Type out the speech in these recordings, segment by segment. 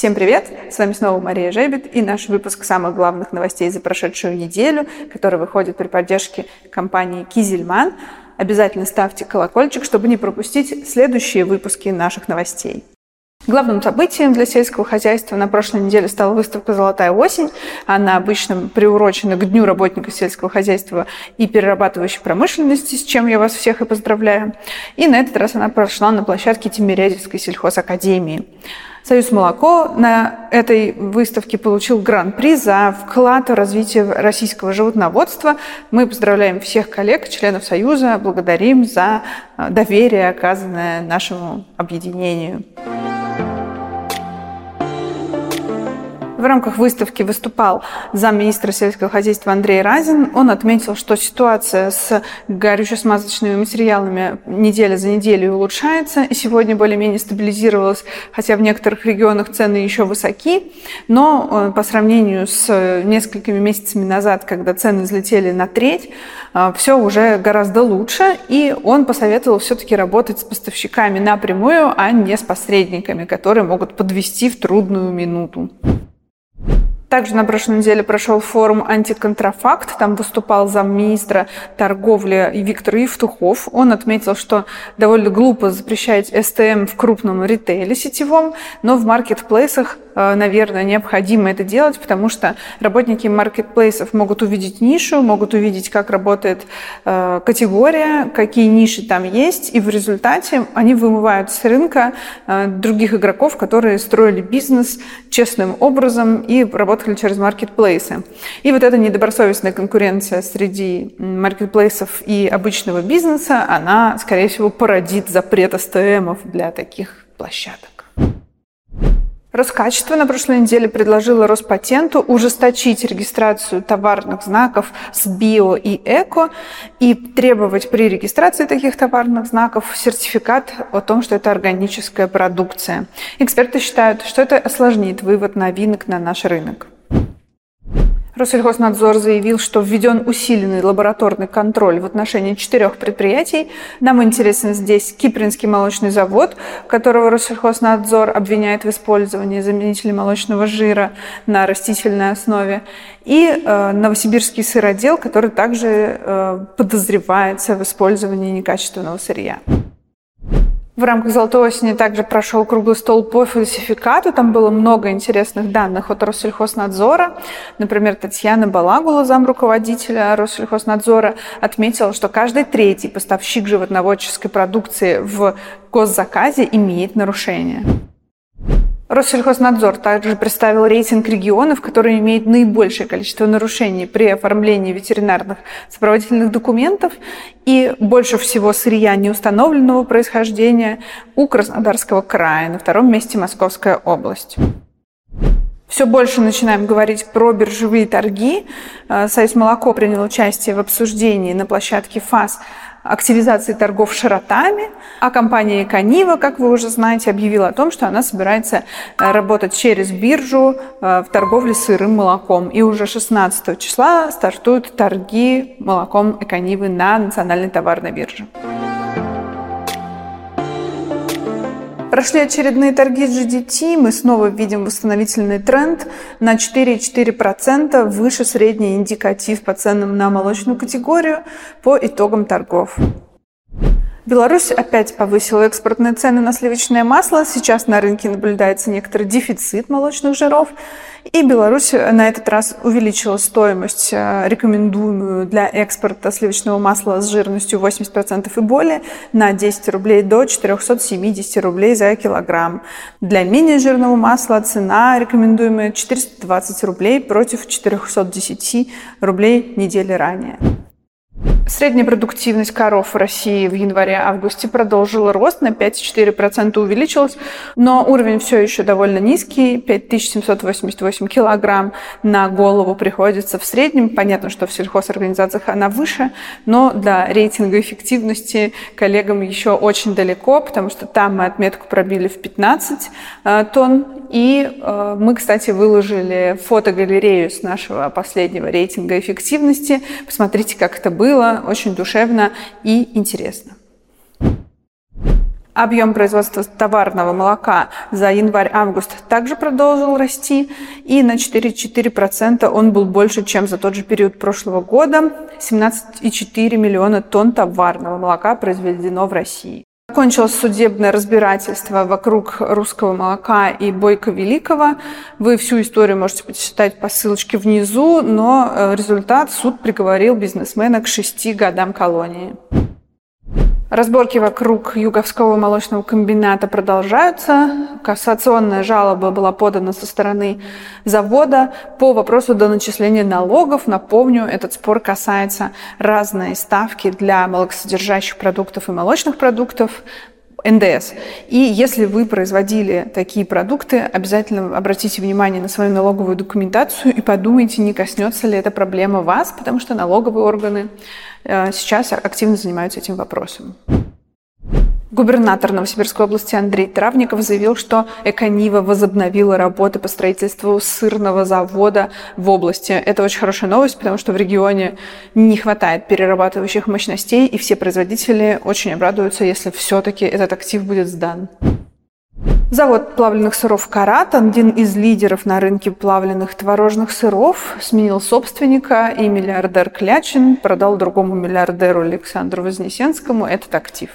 Всем привет! С вами снова Мария Жебет и наш выпуск самых главных новостей за прошедшую неделю, который выходит при поддержке компании Кизельман. Обязательно ставьте колокольчик, чтобы не пропустить следующие выпуски наших новостей. Главным событием для сельского хозяйства на прошлой неделе стала выставка «Золотая осень». Она обычно приурочена к Дню работника сельского хозяйства и перерабатывающей промышленности, с чем я вас всех и поздравляю. И на этот раз она прошла на площадке Тимирязевской сельхозакадемии. Союз молоко на этой выставке получил гран-при за вклад в развитие российского животноводства. Мы поздравляем всех коллег, членов Союза, благодарим за э, доверие, оказанное нашему объединению. В рамках выставки выступал замминистра сельского хозяйства Андрей Разин. Он отметил, что ситуация с горюче-смазочными материалами неделя за неделей улучшается, и сегодня более-менее стабилизировалась, хотя в некоторых регионах цены еще высоки, но э, по сравнению с несколькими месяцами назад, когда цены взлетели на треть, э, все уже гораздо лучше, и он посоветовал все-таки работать с поставщиками напрямую, а не с посредниками, которые могут подвести в трудную минуту. Также на прошлой неделе прошел форум «Антиконтрафакт». Там выступал замминистра торговли Виктор Евтухов. Он отметил, что довольно глупо запрещать СТМ в крупном ритейле сетевом, но в маркетплейсах наверное, необходимо это делать, потому что работники маркетплейсов могут увидеть нишу, могут увидеть, как работает э, категория, какие ниши там есть, и в результате они вымывают с рынка э, других игроков, которые строили бизнес честным образом и работали через маркетплейсы. И вот эта недобросовестная конкуренция среди маркетплейсов и обычного бизнеса, она, скорее всего, породит запрет СТМов для таких площадок. Роскачество на прошлой неделе предложило Роспатенту ужесточить регистрацию товарных знаков с био и эко и требовать при регистрации таких товарных знаков сертификат о том, что это органическая продукция. Эксперты считают, что это осложнит вывод новинок на наш рынок. Россельхознадзор заявил, что введен усиленный лабораторный контроль в отношении четырех предприятий. Нам интересен здесь Кипринский молочный завод, которого Россельхознадзор обвиняет в использовании заменителей молочного жира на растительной основе, и э, Новосибирский сыродел, который также э, подозревается в использовании некачественного сырья. В рамках «Золотой осени» также прошел круглый стол по фальсификату. Там было много интересных данных от Россельхознадзора. Например, Татьяна Балагула, зам руководителя Россельхознадзора, отметила, что каждый третий поставщик животноводческой продукции в госзаказе имеет нарушение. Россельхознадзор также представил рейтинг регионов, которые имеют наибольшее количество нарушений при оформлении ветеринарных сопроводительных документов и больше всего сырья неустановленного происхождения у Краснодарского края, на втором месте Московская область. Все больше начинаем говорить про биржевые торги. Э, Союз молоко принял участие в обсуждении на площадке ФАС активизации торгов широтами, а компания Канива, как вы уже знаете, объявила о том, что она собирается э, работать через биржу э, в торговле сырым молоком. И уже 16 числа стартуют торги молоком Эконивы на национальной товарной бирже. Прошли очередные торги GDT, мы снова видим восстановительный тренд на 4,4% выше средний индикатив по ценам на молочную категорию по итогам торгов. Беларусь опять повысила экспортные цены на сливочное масло. Сейчас на рынке наблюдается некоторый дефицит молочных жиров. И Беларусь на этот раз увеличила стоимость, э, рекомендуемую для экспорта сливочного масла с жирностью 80% и более, на 10 рублей до 470 рублей за килограмм. Для менее жирного масла цена рекомендуемая 420 рублей против 410 рублей недели ранее. Средняя продуктивность коров в России в январе-августе продолжила рост, на 5,4% увеличилась, но уровень все еще довольно низкий, 5788 килограмм на голову приходится в среднем. Понятно, что в сельхозорганизациях она выше, но для рейтинга эффективности коллегам еще очень далеко, потому что там мы отметку пробили в 15 э, тонн. И э, мы, кстати, выложили фотогалерею с нашего последнего рейтинга эффективности. Посмотрите, как это было очень душевно и интересно. Объем производства товарного молока за январь-август также продолжил расти, и на 4,4% он был больше, чем за тот же период прошлого года. 17,4 миллиона тонн товарного молока произведено в России. Закончилось судебное разбирательство вокруг русского молока и Бойко Великого. Вы всю историю можете почитать по ссылочке внизу, но э, результат суд приговорил бизнесмена к шести годам колонии. Разборки вокруг Юговского молочного комбината продолжаются. Кассационная жалоба была подана со стороны завода по вопросу до начисления налогов. Напомню, этот спор касается разной ставки для молокосодержащих продуктов и молочных продуктов. НДС. И если вы производили такие продукты, обязательно обратите внимание на свою налоговую документацию и подумайте, не коснется ли эта проблема вас, потому что налоговые органы э, сейчас активно занимаются этим вопросом. Губернатор Новосибирской области Андрей Травников заявил, что Эконива возобновила работы по строительству сырного завода в области. Это очень хорошая новость, потому что в регионе не хватает перерабатывающих мощностей, и все производители очень обрадуются, если все-таки этот актив будет сдан. Завод плавленных сыров «Карат», один из лидеров на рынке плавленных творожных сыров, сменил собственника, и миллиардер Клячин продал другому миллиардеру Александру Вознесенскому этот актив.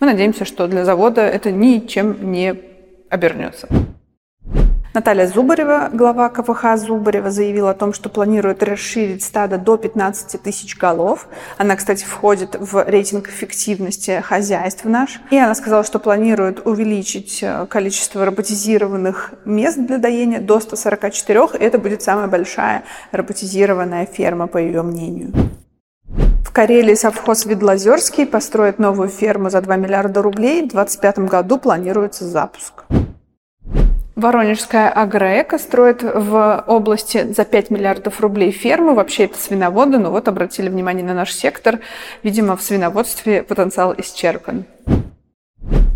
Мы надеемся, что для завода это ничем не обернется. Наталья Зубарева, глава КФХ Зубарева, заявила о том, что планирует расширить стадо до 15 тысяч голов. Она, кстати, входит в рейтинг эффективности хозяйств наш. И она сказала, что планирует увеличить э, количество роботизированных мест для доения до 144. И это будет самая большая роботизированная ферма, по ее мнению. В Карелии совхоз Видлозерский построит новую ферму за 2 миллиарда рублей. В 2025 году планируется запуск. Воронежская агроэко строит в области за 5 миллиардов рублей ферму. Вообще это свиноводы, но вот обратили внимание на наш сектор. Видимо, в свиноводстве потенциал исчерпан.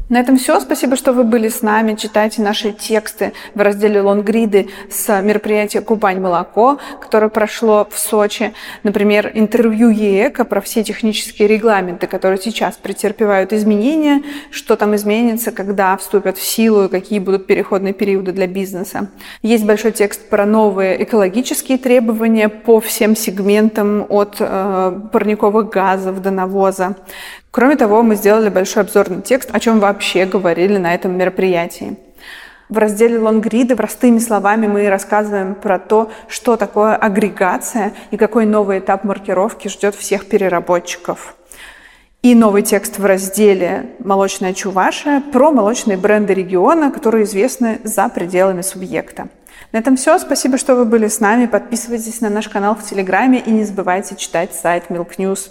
На этом все. Спасибо, что вы были с нами. Читайте наши тексты в разделе «Лонгриды» с мероприятия «Кубань-молоко», которое прошло в Сочи. Например, интервью ЕЭКО про все технические регламенты, которые сейчас претерпевают изменения, что там изменится, когда вступят в силу и какие будут переходные периоды для бизнеса. Есть большой текст про новые экологические требования по всем сегментам от э, парниковых газов до навоза. Кроме того, мы сделали большой обзорный текст, о чем вообще говорили на этом мероприятии. В разделе лонгриды простыми словами мы рассказываем про то, что такое агрегация и какой новый этап маркировки ждет всех переработчиков. И новый текст в разделе «Молочная чувашия» про молочные бренды региона, которые известны за пределами субъекта. На этом все. Спасибо, что вы были с нами. Подписывайтесь на наш канал в Телеграме и не забывайте читать сайт Milk News.